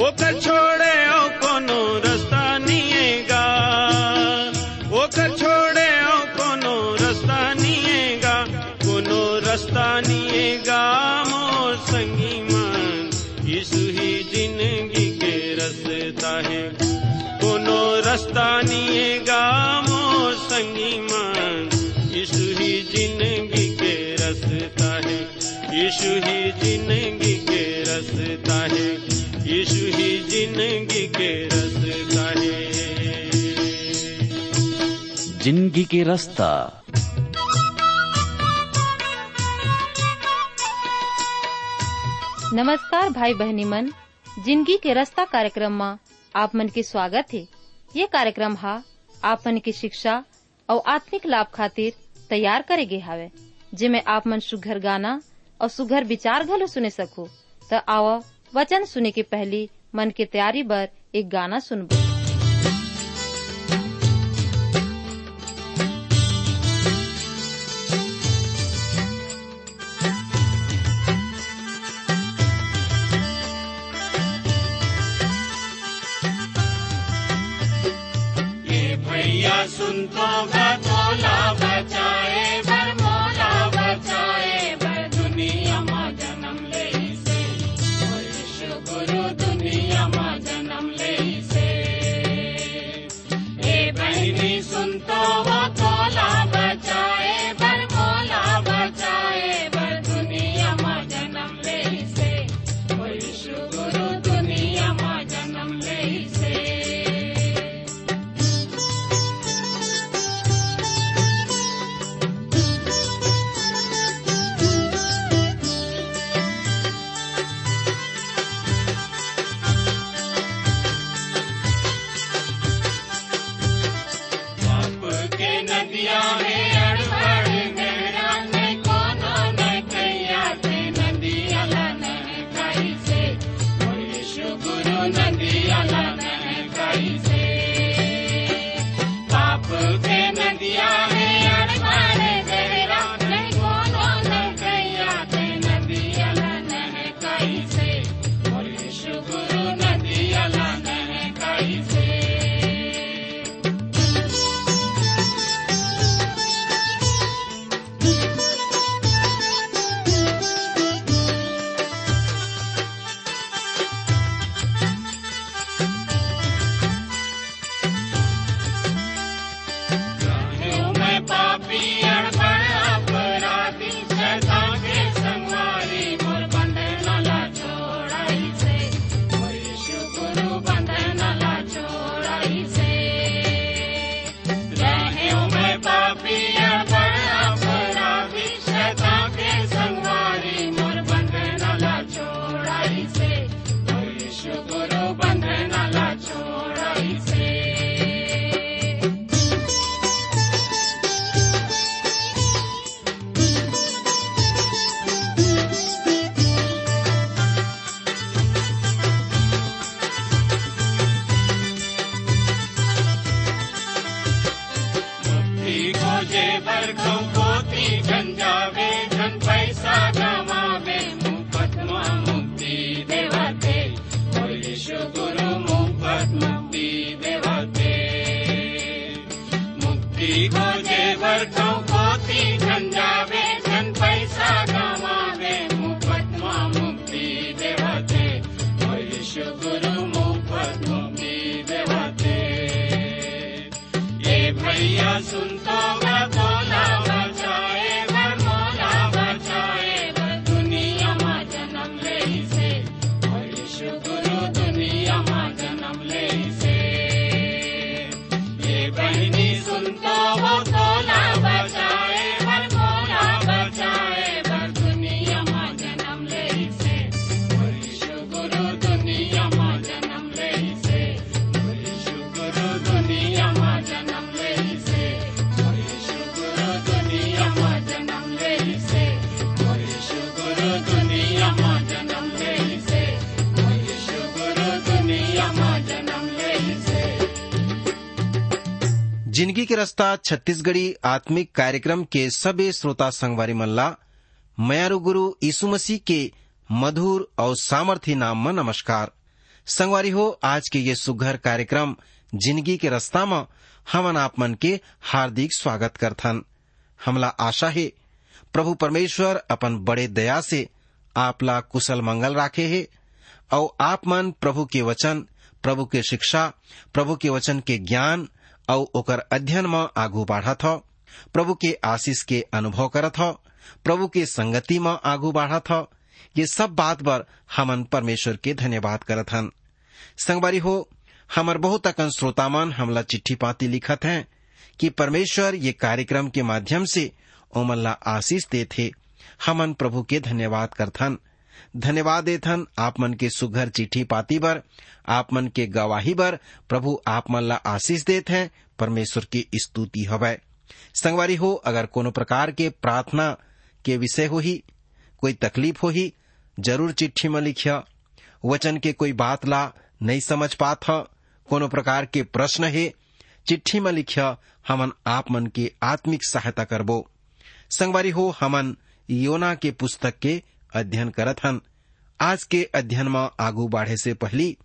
ओकर छोड़े ओ कोनो रास्ता निएगा। ओकर छोड़े ओ कोनो रास्ता निएगा। कोनो रास्ता निएगा संगी मन। यीशु ही ज़िंदगी के रास्ता है। कोनो रास्ता निएगा मोर संगी ज़िंदगी के रास्ता है। यीशु ज़िंदगी के रास्ता है। यीशु ही ज़िंदगी के रास्ता है। ज़िंदगी के रास्ता। नमस्कार भाई बहनी मन ज़िंदगी के रास्ता कार्यक्रम में आप मन के स्वागत है। ये कार्यक्रम हा आप मन की शिक्षा और आत्मिक लाभ खातिर तैयार करे गे हावे जिमे आप मन सुघर गाना और सुघर विचार घलो सुने सको। तो आओ वचन सुने के पहली मन के तैयारी बर एक गाना सुनबो। भैया सुन तो के छत्तीसगढ़ी आत्मिक कार्यक्रम के सभी श्रोता संगवारी मल्ला, मयारु गुरु यीशु मसीह के मधुर और सामर्थी नाम में नमस्कार। संगवारी हो, आज के ये सुघर कार्यक्रम ज़िंदगी के रास्ता में हमन आप मन के हार्दिक स्वागत करथन। हमला आशा है, प्रभु परमेश्वर अपन बड़े दया से आपला कुशल मंगल राखे है, और आप मन प्रभु के वचन, प्रभु के शिक्षा, प्रभु के वचन के ज्ञान और ओकर अध्ययन में आगू बढ़त प्रभु के आशीष के अनुभव करत हो। प्रभु के संगति में आगू बढ़त हो। ये सब बात पर हमन परमेश्वर के धन्यवाद करत हन। संगवारी हो, हमर बहुत अकन श्रोता मन हमला चिट्ठी पाती लिखत हैं कि परमेश्वर ये कार्यक्रम के माध्यम से ओमन आशीष देथे। हमन प्रभु के धन्यवाद करथन धन्यवाद देथन आप मन के सुघर चिट्ठी पाती बर, आप मन के गवाही बर, प्रभु आप मन ला आशीष देत हैं, परमेश्वर की स्तुति हवै। संगवारी हो, अगर कोनो प्रकार के प्रार्थना के विषय हो ही कोई तकलीफ़ हो ही ज़रूर चिट्ठी में लिखिया। वचन के कोई बात ला नहीं समझ पात ह, कोनो प्रकार के प्रश्न है, चिट्ठी में लिखिया, हमन आप मन के आत्मिक सहायता करबो। संगवारी हो, हमन योना के पुस्तक के अध्ययन हन। आज के अध्ययन में आगू बढ़े से पहली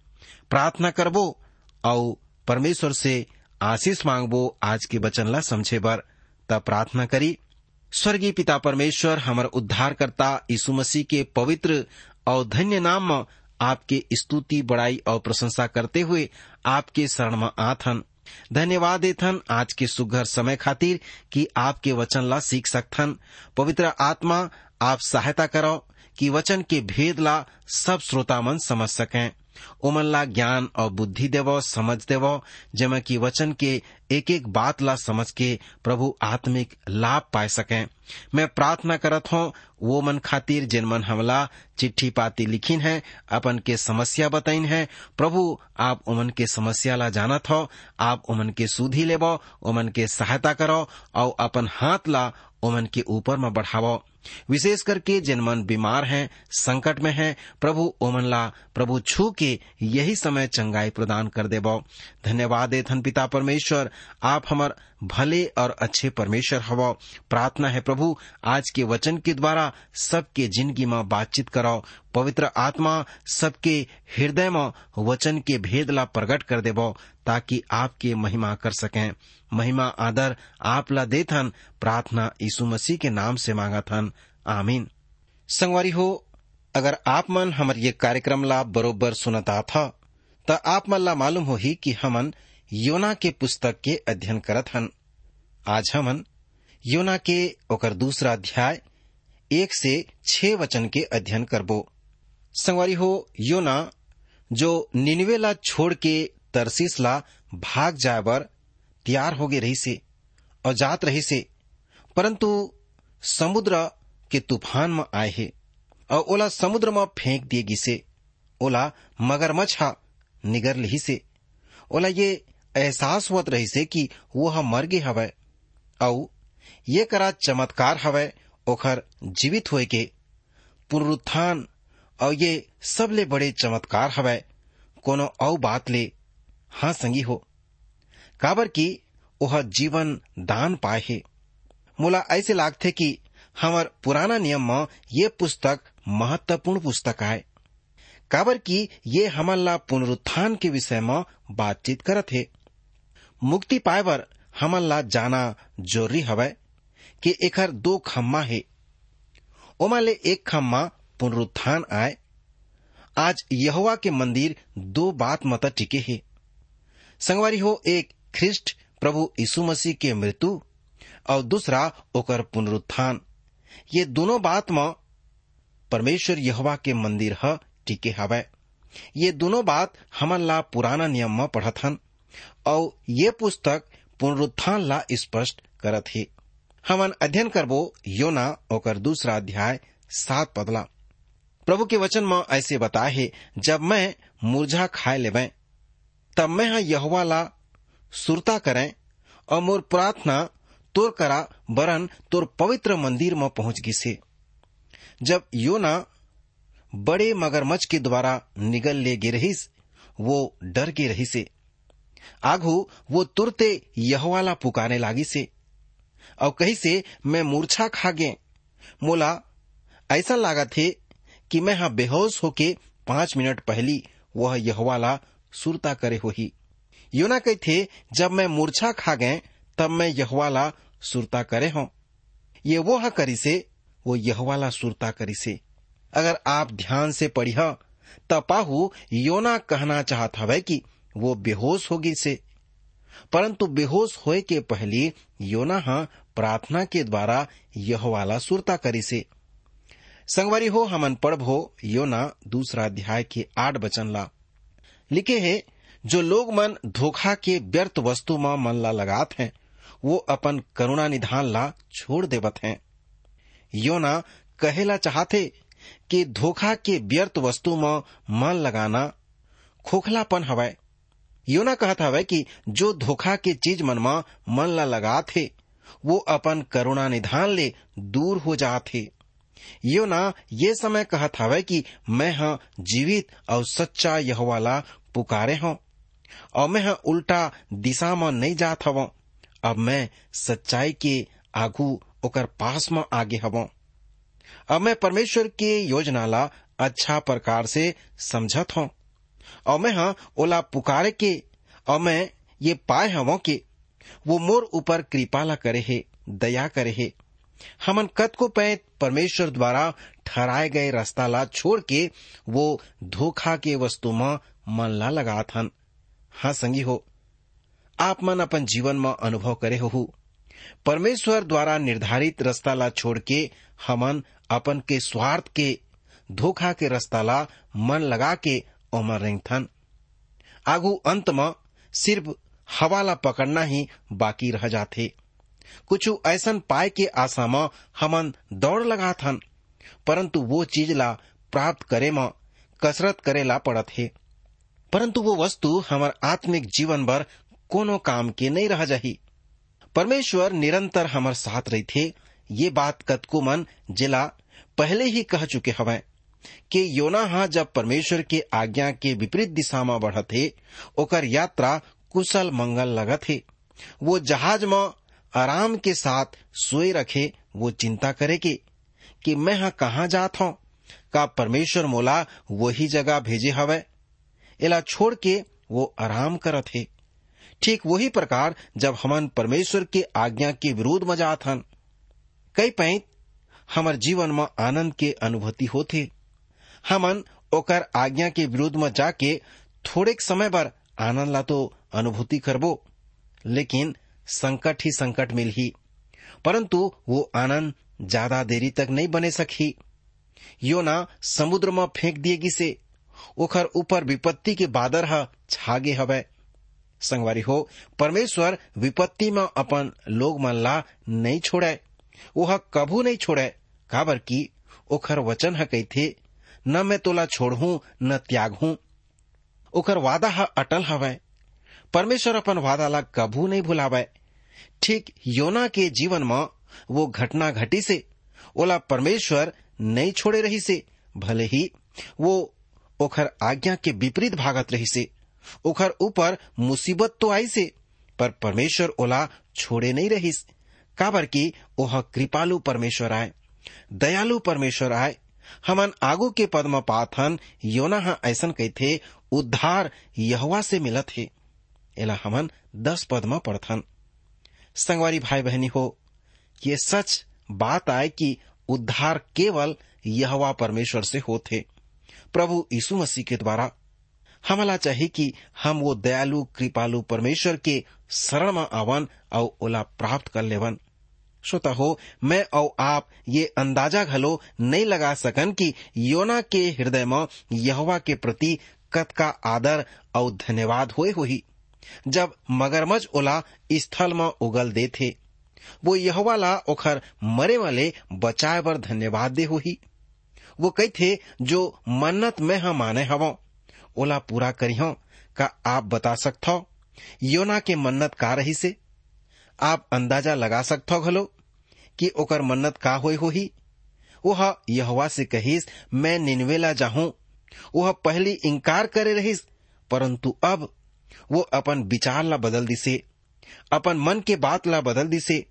प्रार्थना करबो और परमेश्वर से आशीष मांगबो आज के वचन ला समझे बर तब प्रार्थना करी। स्वर्गीय पिता परमेश्वर, हमर उद्धारकर्ता यीशु मसीह के पवित्र और धन्य नाम में आपके स्तुति, बड़ाई और प्रशंसा करते हुए आपके शरण में आथन धन्यवाद देथन आज के सुघर समय खातिर कि आपके वचन ला सीख सकथन पवित्र आत्मा, आप सहायता करो कि वचन के भेद ला सब श्रोता मन समझ सकें। उमनला ज्ञान और बुद्धि देवो, समझ देवो, जमा की वचन के एक एक बात ला समझ के प्रभु आत्मिक लाभ पाए सकें। मैं प्रार्थना करत हूँ, वो मन खातिर जिन मन हमला चिट्ठी पाती लिखिन है, अपन के समस्या बताइन है। प्रभु, आप उमन के समस्या ला जानत हो, आप उमन के सुधी लेबो उमन के सहायता करो, और अपन हाथ ला उमन के ऊपर में बढ़ावो। विशेष करके जिन मन बीमार हैं, संकट में हैं, प्रभु ओमन ला, प्रभु छू के यही समय चंगाई प्रदान कर देबो। धन्यवाद देथन पिता परमेश्वर, आप हमार भले और अच्छे परमेश्वर हवो। प्रार्थना है प्रभु, आज के वचन के द्वारा सबके ज़िंदगी में बातचीत करो पवित्र आत्मा सबके हृदय में वचन के भेद ला प्रकट कर देबो ताकि आपके महिमा कर सकें। महिमा, आदर आप ला देथन। प्रार्थना यीशु मसीह के नाम से मांगा थन आमीन। संगवारी हो, अगर आप मन हमारे ये कार्यक्रम ला बरोबर सुनता था तो आप मन ला मालूम हो ही कि हमन योना के पुस्तक के अध्ययन करत हन। आज हमन योना के ओकर दूसरा अध्याय एक से छह वचन के अध्ययन करबो। संगवारी हो, योना जो निनवे ला छोड़ के तरसीस ला भाग जाए बर तैयार हो गए रही से और जात रही से परंतु समुद्र के तूफ़ान में आए है और ओला समुद्र में फेंक दिए गिसे, ओला मगरमच्छ निगर ली से ओला ये एहसास होत रही से कि वो हम मर गए हवय और ये करा चमत्कार हवय ओखर जीवित होए के। पुनरुत्थान और ये सबले बड़े चमत्कार हवय कोनो औ बात ले हाँ संगी हो। काबर की वह जीवन दान पाए है। मोला ऐसे लागथे कि हमार पुराना नियम में ये पुस्तक महत्वपूर्ण पुस्तक है काबर की ये हमन ला पुनरुत्थान के विषय में बातचीत करत है। मुक्ति पाए बर हमन ला जाना ज़रूरी हवय, कि एकर दो खम्मा है। ओमा ले एक खम्मा पुनरुत्थान आए आज यहोवा के मंदिर दो बात मत टिके है। संगवारी हो एक ख्रिस्ट प्रभु यीशु मसीह के मृत्यु, और दूसरा ओकर पुनरुत्थान। ये दोनों बात म परमेश्वर यहोवा के मंदिर ह टिके हवय। ये दोनों बात हमन ला पुराना नियम में पढ़त हन और ये पुस्तक पुनरुत्थान ला स्पष्ट करत है। हमन अध्ययन करबो योना, ओकर दूसरा अध्याय, सात पदला। प्रभु के वचन में ऐसे बताए है, जब मैं मुरझा खाए लेवे, तब मैं हा यहोवा ला सुरता करें और मोर प्रार्थना तोर करा बरन तोर पवित्र मंदिर में पहुँच गिसे जब योना बड़े मगरमच्छ के द्वारा निगल ले गे रहीस वो डर गे रही से आघू, वो तुरते यहवाला पुकारे लागी से। और कही से, मैं मूर्छा खा गे मोला, ऐसा लागा थे कि मैं हाँ बेहोश होके पाँच मिनट पहली वह यहवाला सुरता करे होही। योना कही थे, जब मैं मूर्छा खा गए, तब मैं यहवाला सुरता करे हूँ। ये वो हा करी से, वो यहवाला सुरता करी से। अगर आप ध्यान से पढ़िह तब पाहू योना कहना चाहत हवे कि वो बेहोश होगी से। परंतु बेहोश होए के पहले योना प्रार्थना के द्वारा यह वाला सुरता करी से। संगवारी हो, हमन पढ़ हो योना दूसरा अध्याय के आठ बचन ला। लिखे है, जो लोग मन धोखा के व्यर्थ वस्तु में मन ला लगात हैं, वो अपन करुणा निधान ला छोड़ देवत हैं। योना कहेला चाहते कि धोखा के व्यर्थ वस्तु में मन लगाना खोखलापन हवय योना कहत हवय कि जो धोखा के चीज़ मन में मन ला लगा थे वो अपन करुणा निधान ले दूर हो जाथे। योना ये समय कहत हवय कि मैं हाँ जीवित और सच्चा यह वाला पुकारे हूँ, और मैं हाँ उल्टा दिशा में नहीं जात हव। अब मैं सच्चाई के आगू ओकर पास में आगे हव। अब मैं परमेश्वर के योजना ला अच्छा प्रकार से समझत हूँ। और मैं हाँ ओला पुकारे के, और मैं ये पाए हवो के। वो मोर ऊपर कृपाला करे है, दया करे है। हमन कत को पै परमेश्वर द्वारा ठहराए गए रास्ता ला छोड़ के वो धोखा के वस्तु में मन ला लगात हन। हाँ संगी हो, आप मन अपन जीवन में अनुभव करे हो। परमेश्वर द्वारा निर्धारित रास्ता ला छोड़ के हमन अपन के स्वार्थ के, धोखा के रास्ता ला मन लगा के रेंगथन आगू अंत में सिर्फ़ हवाला पकड़ना ही बाकी रह जाते कुछ ऐसन पाए के आशा में हमन दौड़ लगा थन परंतु वो चीज़ ला प्राप्त करे में कसरत करे ला पड़त है परंतु वो वस्तु हमार आत्मिक जीवन भर कोनो काम के नहीं रह जाही। परमेश्वर निरंतर हमार साथ रही थे ये बात कतको मन जिला पहले ही कह चुके हवै। कि योना हा जब परमेश्वर के आज्ञा के विपरीत दिशा में बढ़त हे ओकर यात्रा कुशल मंगल लगत हे वो जहाज़ में आराम के साथ सोए रखे, वो चिंता करे के, कि मैं हा कहाँ जात हूँ? का परमेश्वर मोला वही जगह भेजे हवै? एला छोड़ के वो आराम करत हे। ठीक वही प्रकार जब हमन परमेश्वर के आज्ञा के विरोध में जात हन। कई पैंत हमार जीवन में आनंद के अनुभूति होते हमन ओकर आज्ञा के विरोध में जाके थोड़े समय बर आनंद ला तो अनुभूति करबो। लेकिन संकट ही संकट मिल ही परंतु वो आनंद ज़्यादा देरी तक नहीं बने सकी योना समुद्र में फेंक दिएगी से, ओखर ऊपर विपत्ति के बादर ह छागे हवै। संगवारी हो, परमेश्वर विपत्ति में अपन लोग मन ला नहीं छोड़े वह कभू नहीं छोड़े, काबर की ओखर वचन है कहथे न मैं तोला छोड़ू न त्याग हूँ ओकर वादा ह अटल हवै। परमेश्वर अपन वादा ला कभू नहीं भुलावे। ठीक योना के जीवन में वो घटना घटी से, ओला परमेश्वर नहीं छोड़े रही से, भले ही वो ओखर आज्ञा के विपरीत भागत रही से। ओखर ऊपर मुसीबत तो आई से, पर परमेश्वर ओला छोड़े नहीं रहीस काबर की ओह कृपालु परमेश्वर आए, दयालु परमेश्वर आए हमन आगू के पद पाथन योना ऐसन कहथे उद्धार यहवा से मिलत हे। एला हमन दस पद में पढ़थन। संगवारी भाई बहनी हो, ये सच बात आए कि उद्धार केवल यहवा परमेश्वर से होते प्रभु यीशु मसीह के द्वारा। हमला चाहिए कि हम वो दयालु, कृपालु परमेश्वर के शरण में आवन और ओला प्राप्त कर लेवन। श्रोता हो, मैं और आप ये अंदाज़ा घलो नहीं लगा सकन कि योना के हृदय में यहवा के प्रति कत का आदर और धन्यवाद हुए हुई जब मगरमच्छ ओला स्थल में उगल दे थे वो यहवाला ओखर मरे वाले बचाए बर धन्यवाद दे हुई वो कही थे जो मन्नत में हम माने हवो, ओला पूरा करी हो का आप बता सकते योना के मन्नत का रही से? आप अंदाज़ा लगा सकते घलो? कि ओकर मन्नत का होई होही? वह यहवा से कहिस, मैं निनवेला जाहूं। वह पहली इंकार करे रहिस, परंतु अब वो अपन विचार ला बदल दिसे, अपन मन के बात ला बदल दिसे।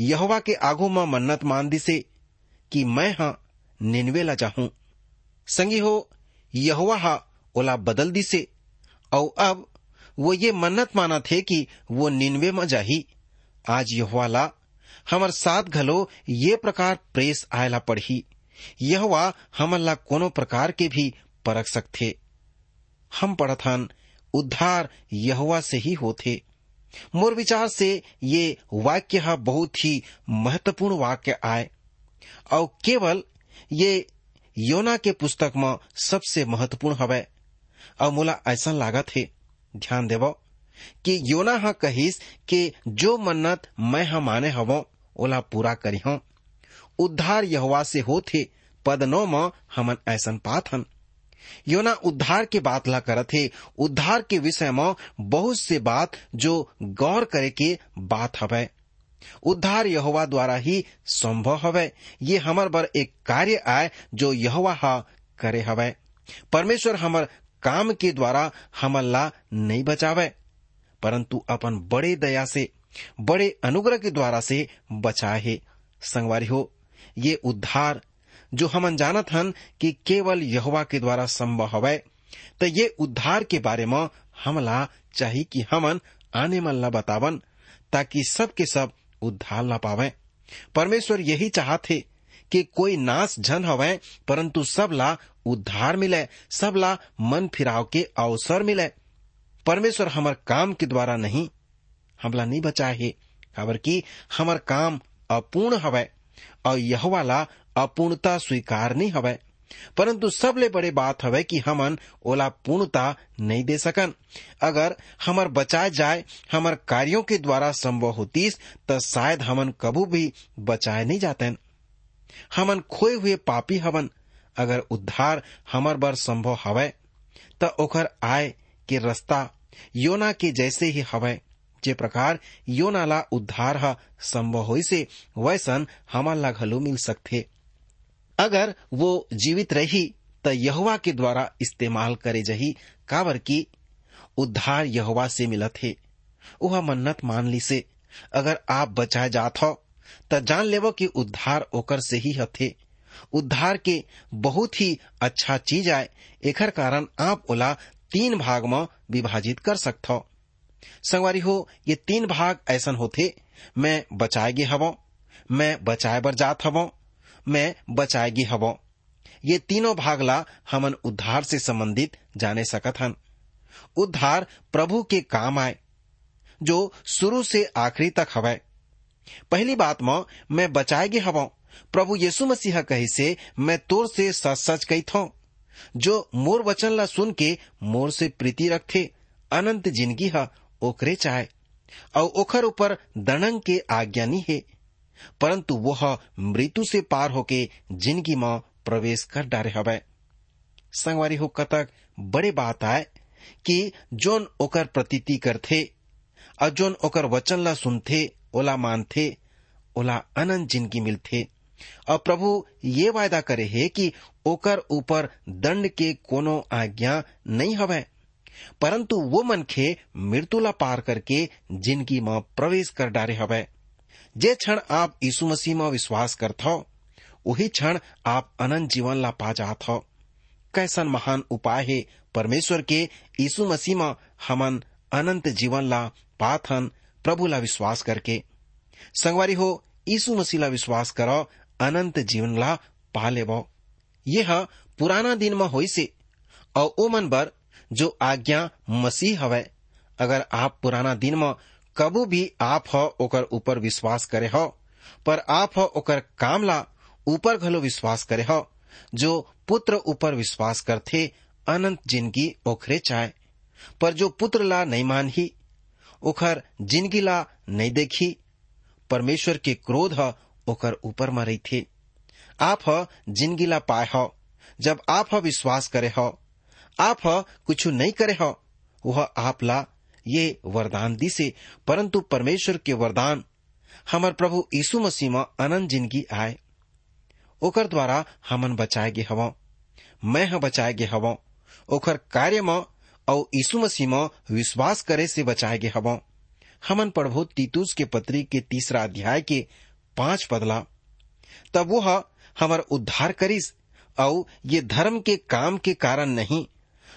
यहवा के आगू में मन्नत मान दिसे कि मैं हा निन्वे ला जाहूं। संगी हो, यहोवा हा ओला बदल दिसे और अब वो ये मन्नत माना थे कि वो निन्वे में जाही। आज यहोवा ला हमर साथ घलो ये प्रकार प्रेस आयला पढ़ी यहोवा हमन ला कोनो प्रकार के भी परख सकथे। हम पढ़त हन, उद्धार यहोवा से ही होथे। मोर विचार से ये वाक्य बहुत ही महत्वपूर्ण वाक्य आए और केवल ये योना के पुस्तक में सबसे महत्वपूर्ण हवय और मोला ऐसा लागत है, ध्यान देव कि योना हा कहिस कि जो मन्नत मैं हा माने हवो ओला पूरा करी हूँ उद्धार यहोवा से होथे पद नौ में हमन ऐसन पात हन योना उद्धार के बात ला करत हे, उद्धार के विषय में बहुत से बात जो गौर करे के बात हवय उद्धार यहोवा द्वारा ही संभव हवय ये हमर बर एक कार्य आय जो यहोवा हा करे हवय परमेश्वर हमर काम के द्वारा हमन ला नहीं बचावे, परंतु अपन बड़े दया से बड़े अनुग्रह के द्वारा से बचाए है। संगवारी हो, ये उद्धार जो हमन जानत हन कि केवल यहोवा के द्वारा संभव हवय तो ये उद्धार के बारे में हमला चाहिए कि हमन आने मन ला बतावन, ताकि सब के सब उद्धार ला पावे। परमेश्वर यही चाहते कि कोई नाश झन हवय परंतु सब ला उद्धार मिले सब ला मन फिराव के अवसर मिले। परमेश्वर हमर काम के द्वारा नहीं हमला नहीं बचा हे। खबर की हमर काम अपूर्ण हवय और यह वाला अपूर्णता स्वीकार नहीं हवय परंतु सबले बड़े बात हवय कि हमन ओला पूर्णता नहीं दे सकन। अगर हमर बचाए जाए, हमर कार्यों के द्वारा संभव होतीस तो शायद हमन कबू भी बचाए नहीं जाते हमन खोए हुए पापी हवन। अगर उद्धार हमर बर संभव हवय तो ओकर आय के रास्ता, योना के जैसे ही हवय जे प्रकार योना ला उद्धार ह संभव होई से वैसन हमन ला घलो मिल सकथे अगर वो जीवित रही तो यहुआ के द्वारा इस्तेमाल करे जही काबर की उद्धार यहुआ से मिलत हे वह मन्नत मान ली से अगर आप बचाए जात हो तो जान लेवो कि उद्धार ओकर से ही हथे उद्धार के बहुत ही अच्छा चीज़ आए एकर कारण आप ओला तीन भाग में विभाजित कर सकत हो संगवारी हो, ये तीन भाग ऐसन होते, मैं बचाएगी हवो, मैं बचाए बर जात हवो, मैं बचाएगी हवो। ये तीनों भागला हमन उद्धार से संबंधित जाने सकत हन। उद्धार प्रभु के काम आए, जो शुरू से आखिरी तक हवय पहली बात में, मैं बचाएगी हवो। प्रभु यीशु मसीह कही से, मैं तोर से सच सच कही थो। जो मोर वचन ला सुन के मोर से प्रीति रखे अनंत ज़िंदगी है ओकरे चाहे, और ओखर ऊपर दणंग के आज्ञा नहीं है। परंतु वह मृत्यु से पार होके ज़िंदगी में प्रवेश कर डारे हवे। संगवारी हो कतक बड़े बात आए कि जोन ओकर प्रतीति करथे, और जोन ओकर वचन ला सुनथे, ओला मानथे, ओला अनंत ज़िंदगी मिलथे। और प्रभु ये वायदा करे है कि ओकर ऊपर दंड के कोनो आज्ञा नहीं हवय परंतु वो मनखे मृत्यु ला पार करके ज़िंदगी में प्रवेश कर डारे हवय जे क्षण आप यीशु मसीह में विश्वास करत हो वही क्षण आप अनंत जीवन ला पा जात हो कैसन महान उपाय है परमेश्वर के यीशु मसीह में हमन अनंत जीवन ला पाथन प्रभु ला विश्वास करके। संगवारी हो, यीशु मसीह ला विश्वास करो, अनंत जीवन ला पा लेबो यह पुराना दिन में होई से और ओ मन बर जो आज्ञा मसीह हवय अगर आप पुराना दिन में कबू भी आप हो ओकर ऊपर विश्वास करे हो, पर आप हो ओकर काम ला ऊपर घलो विश्वास करे हो, जो पुत्र ऊपर विश्वास करथे, अनंत ज़िंदगी ओखरे चाहे। पर जो पुत्र ला नहीं मान ही ओखर ज़िंदगी ला नहीं देखी परमेश्वर के क्रोध ह ओकर ऊपर में रही थे आप ह ज़िंदगी ला पाए हो, जब आप ह विश्वास करे हो आप कुछ नहीं करे हो, वह आप ला ये वरदान दी से परंतु परमेश्वर के वरदान, हमार प्रभु यीशु मसीह अनंत ज़िंदगी आए। ओकर द्वारा हमन बचाए गे हव, मैं ह बचाए गे हवो, ओकर कार्य में और यीशु मसीह विश्वास करे से बचाए गे हवो। हमन पढ़बो तीतुस के पत्री के तीसरा अध्याय के पाँच पदला, तब वो हमर उद्धार करिस और ये धर्म के काम के कारण नहीं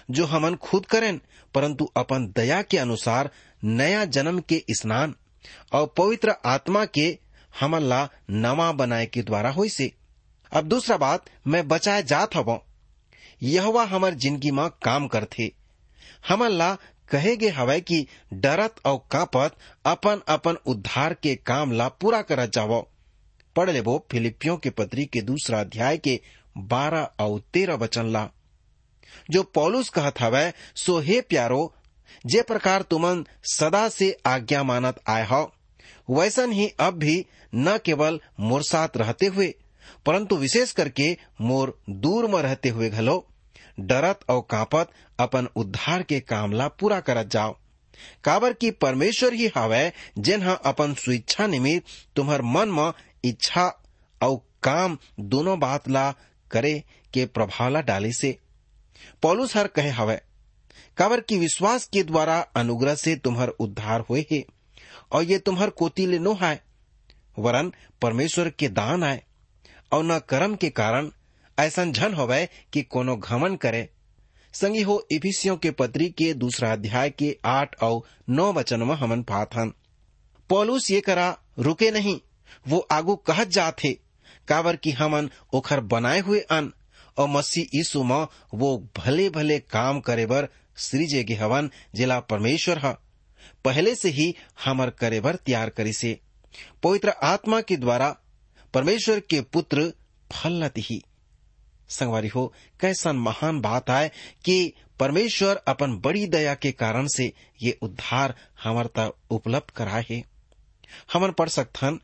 जो हमन खुद करें, परंतु अपन दया के अनुसार नया जन्म के स्नान और पवित्र आत्मा के हमन ला नवा बनाए के द्वारा हो से अब दूसरा बात, मैं बचाए जात हव। यहवा हमर ज़िंदगी में काम करथे। हमन ला कहे गे हवै कि डरत और कांपत अपन अपन उद्धार के काम ला पूरा करत जावो। पढ़ लेबो फिलिपियों के पत्री के दूसरा अध्याय के बारह और तेरह वचन ला। जो पौलुस कहत हवै सो हे प्यारो, जे प्रकार तुमन सदा से आज्ञा मानत आए हो, वैसन ही अब भी न केवल मोर साथ रहते हुए, परंतु विशेष करके मोर दूर में रहते हुए घलो, डरत और कांपत अपन उद्धार के काम ला पूरा करत जाओ। काबर की परमेश्वर ही हवै जिन हा अपन स्वेच्छा निमित्त तुम्हार मन में इच्छा और काम दोनों बात ला करे के प्रभाव ला डाले से पौलुस हर कहे हवै काबर की विश्वास के द्वारा अनुग्रह से तुम्हार उद्धार हुए है, और ये तुम्हार कोती ले नो है वरन परमेश्वर के दान आए, और न कर्म के कारण ऐसा झन होवे कि कोनो घमन करे। संगी हो इफिसियों के पत्री के दूसरा अध्याय के आठ और नौ वचन में हमन पात हन। पौलुस ये करा, रुके नहीं, वो आगू कहत जाते काबर की हमन ओखर बनाए हुए अन और मसीह यीशु में, वो भले भले काम करे बर सृजे गे हवन जिला परमेश्वर हा। पहले से ही हमर करे बर तैयार करी से पवित्र आत्मा के द्वारा परमेश्वर के पुत्र फलत ही। संगवारी हो कैसन महान बात आए कि परमेश्वर अपन बड़ी दया के कारण से ये उद्धार हमर तक उपलब्ध कराए है। हमन पढ़ सकथन,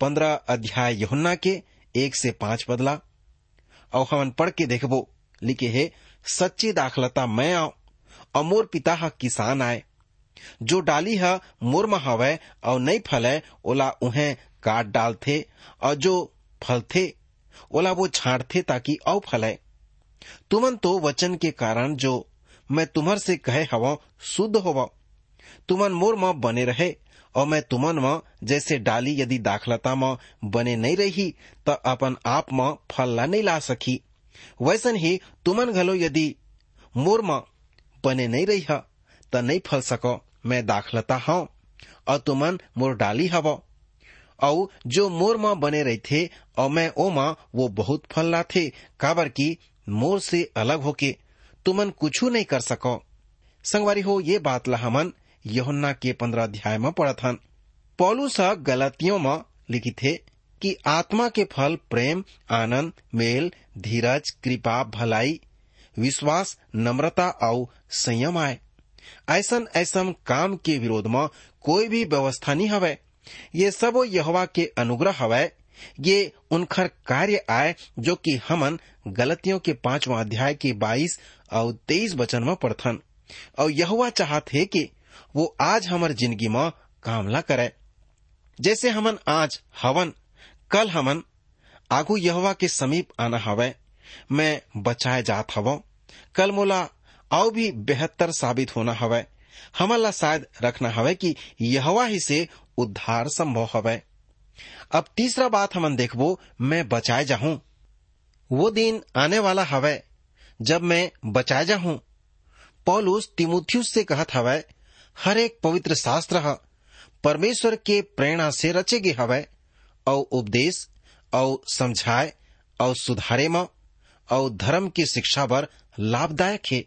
पंद्रह अध्याय यहुन्ना के एक से पाँच बदला। और हमन पढ़ के देखबो। लिखे है, सच्ची दाखलता मैं आओ और मोर पिता हा किसान आए। जो डाली है, मोर में हवै, और नहीं फले, ओला उन्हें काट डालथे, और जो फलथे, ओला वो छांटथे ताकि औ फले। तुमन तो वचन के कारण जो मैं तुम्हर से कहे हवा, शुद्ध होव। तुमन मोर में बने रहे, और मैं तुमन में जैसे डाली यदि दाखलता में बने नहीं रही तो अपन आप में फल ला नहीं ला सकी। वैसन ही तुमन घलो यदि मोर में बने नहीं रही है तो नहीं फल सको, मैं दाखलता हूँ, और तुमन मोर डाली हव। और जो मोर माँ बने रही थे और मैं ओ माँ वो बहुत फल ला थे काबर की मोर से अलग होके तुमन कुछ नहीं कर सको। संगवारी हो ये बात ला हमन यहुन्ना के पंद्रह अध्याय में पढ़त हन। पौलुस गलतियों में लिखी थे कि आत्मा के फल, प्रेम, आनंद, मेल, धीरज, कृपा, भलाई, विश्वास, नम्रता और संयम आए। ऐसन ऐसन काम के विरोध में कोई भी व्यवस्था नहीं हवे। ये सब यहवा के अनुग्रह हवै। ये उनखर कार्य आए जो कि हमन गलतियों के पांचवा अध्याय के बाईस और तेईस वचन में पढ़थन और यहुआ चाहत है कि वो आज हमार ज़िंदगी में कामला करे। जैसे हमन आज हवन, कल हमन आगू यहवा के समीप आना हवै, मैं बचाए जात हव। कल मोला और भी बेहतर साबित होना हवै। हमन ला शायद रखना हवै कि यहवा ही से उद्धार संभव हवै। अब तीसरा बात हमन देखबो, मैं बचाए जाहूं वो दिन आने वाला हवै, जब मैं बचाए जाहूं पौलुस तिमुथियुस से कहत हवै हर एक पवित्र शास्त्र ह परमेश्वर के प्रेरणा से रचे गे हवै। और उपदेश और समझाए और सुधारे में और धर्म की शिक्षा बर लाभदायक है।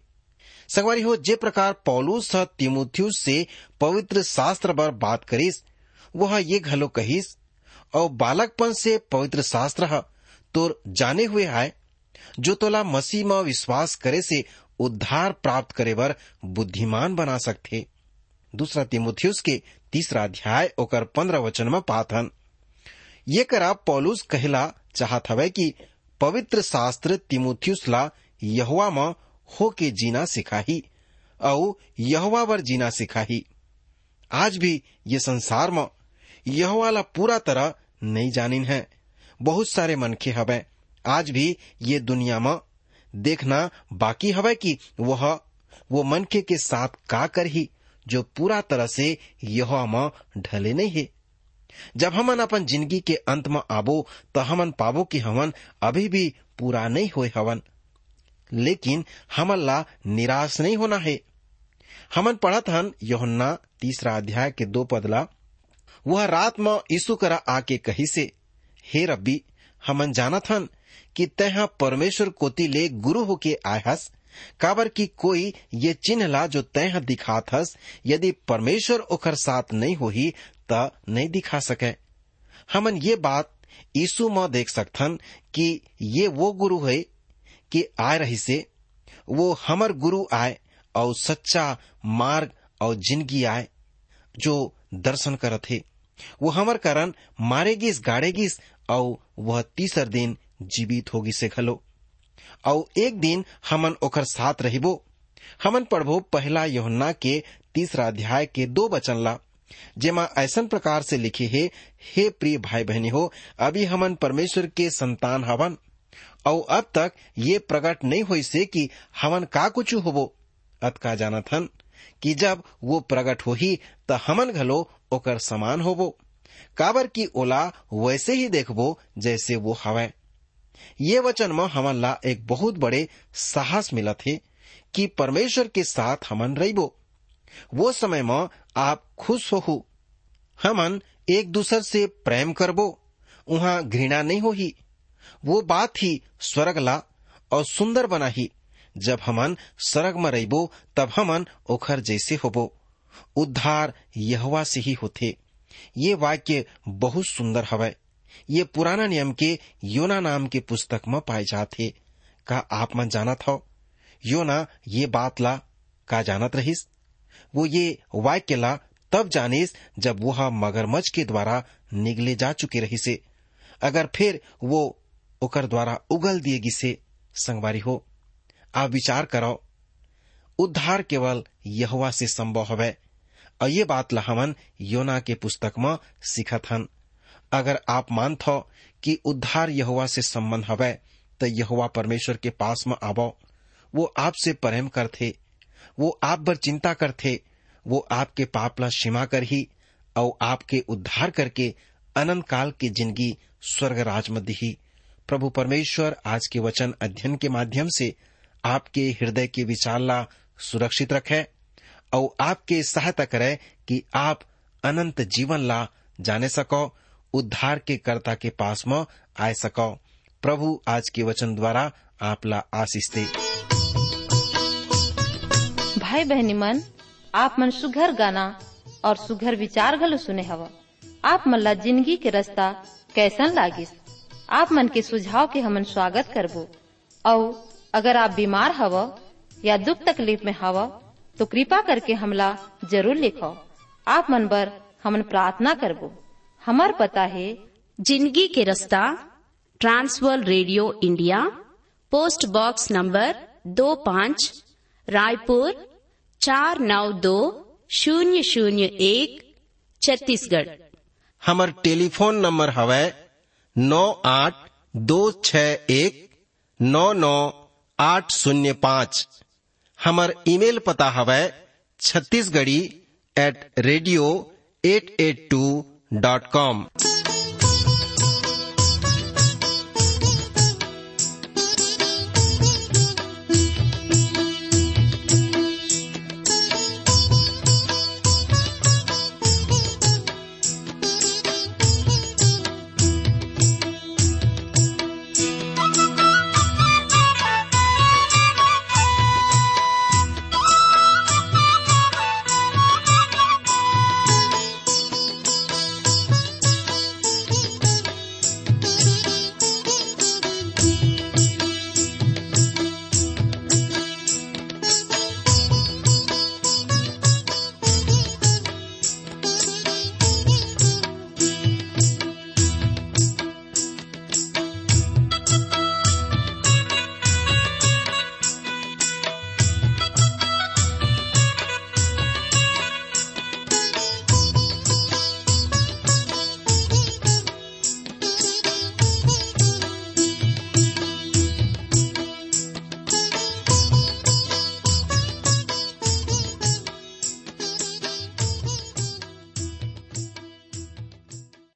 संगवारी हो, जे प्रकार पौलुस तिमुथियुस से पवित्र शास्त्र बर बात करिस, वह ये घलो कहिस और बालकपन से पवित्र शास्त्र ह तोर जाने हुए आए, जो तोला मसीह में विश्वास करे से उद्धार प्राप्त करे बर बुद्धिमान बना सकते। दूसरा तिमुथियुस के तीसरा अध्याय, ओकर पंद्रह वचन में पात हन ये करा पौलुस कहला, चाहत हवे कि पवित्र शास्त्र तिमुथियुस ला यहुआ में हो के जीना सिखाही और यहुआ बर जीना सिखाही। आज भी ये संसार में यह वाला पूरा तरह नहीं जानिन है। बहुत सारे मनखे हवे। आज भी ये दुनिया में देखना बाकी हवे कि वह, वो मनखे के साथ का करही। जो पूरा तरह से यह म ढले नहीं है। जब हमन अपन ज़िंदगी के अंत में आबो तो हमन पाबो कि हमन अभी भी पूरा नहीं हुए हवन। लेकिन हमन ला निराश नहीं होना है। हमन पढ़त हन योहन्ना तीसरा अध्याय के दो पदला, वह रात में यीशु करा आके कही से, हे रब्बी, हमन जानत हन कि तह परमेश्वर कोती ले गुरु होके आय हस काबर की कोई ये चिन्ह ला जो तय दिखात हस, यदि परमेश्वर ओकर साथ नहीं होही, त नहीं दिखा सके। हमन ये बात यीशु में देख सकथन कि ये वो गुरु है कि आय रही से वो हमर गुरु आए और सच्चा मार्ग और ज़िंदगी आए जो दर्शन करत हे। वो हमर कारण मारे गिस गाड़े गिस और वह तीसर दिन जीवित होगी से खलो। और एक दिन हमन ओकर साथ रहिबो। हमन पढ़बो पहला योहन्ना के तीसरा अध्याय के दो वचन ला, जेमा ऐसन प्रकार से लिखे हे हे प्रिय भाई बहनी हो, अभी हमन परमेश्वर के संतान हवन। और अब तक ये प्रकट नहीं हुई से कि हमन का कुछ होबो। अत का जानत हन कि जब वो प्रकट होही, त हमन घलो ओकर समान होबो। काबर की ओला वैसे ही देखबो जैसे वो हवय ये वचन में हमन ला एक बहुत बड़े साहस मिलत है कि परमेश्वर के साथ हमन रहिबो वो समय में आप खुश हो हमन एक दूसर से प्रेम करबो वहाँ घृणा नहीं होही। वो बात ही स्वर्ग ला और सुंदर बना ही जब हमन स्वर्ग में रहिबो तब हमन ओखर जैसे होबो। उद्धार यहवा से ही होते ये वाक्य बहुत सुंदर हवय ये पुराना नियम के योना नाम के पुस्तक में पाए जाते का आप मन जानत हो? योना, ये बात ला का जानत रहिस? वो ये वाक्य ला तब जानिस जब वह मगरमच्छ के द्वारा निगले जा चुके रहिसे। अगर फिर वो ओकर द्वारा उगल दिए गिसे, संगवारी हो। आप विचार करो। उद्धार केवल यहवा से संभव हवे। और ये बात ला हमन योना के पुस्तक में सीखत हन। अगर आप मानत कि उद्धार यहुआ से संबंध हवे तो यहुआ परमेश्वर के पास में आवो। वो आपसे प्रेम करथे, वो आप पर चिंता करथे, वो आपके पाप ला क्षमा कर ही और आपके उद्धार करके अनंत काल की ज़िंदगी स्वर्ग राज में दिही। प्रभु परमेश्वर, आज के वचन अध्ययन के माध्यम से आपके हृदय के विचार ला सुरक्षित रखे और आपके सहायता करे कि आप अनंत जीवन ला जाने सको। उद्धार के कर्ता के पास में आए सको। प्रभु आज के वचन द्वारा आपला आशीष दे। भाई बहनी मन, आप मन सुघर गाना और सुघर विचार घलो सुने हवा। आप मन ला ज़िंदगी के रास्ता कैसन लागिस? आप मन के सुझाव के हमन स्वागत करबो। और अगर आप बीमार हव या दुख तकलीफ़ में हव तो कृपा करके हमला ज़रूर लिखो। आप मन पर हमन प्रार्थना करबो। हमार पता है ज़िंदगी के रास्ता Trans World Radio India post box number दो पाँच रायपुर चार नौ दो शून्य शून्य एक छत्तीसगढ़। हमर टेलीफोन नंबर हवै नौ आठ दो छ एक नौ नौ आठ शून्य पाँच। हमर ईमेल पता हवै Chhattisgarhi at radio eight eight two dot com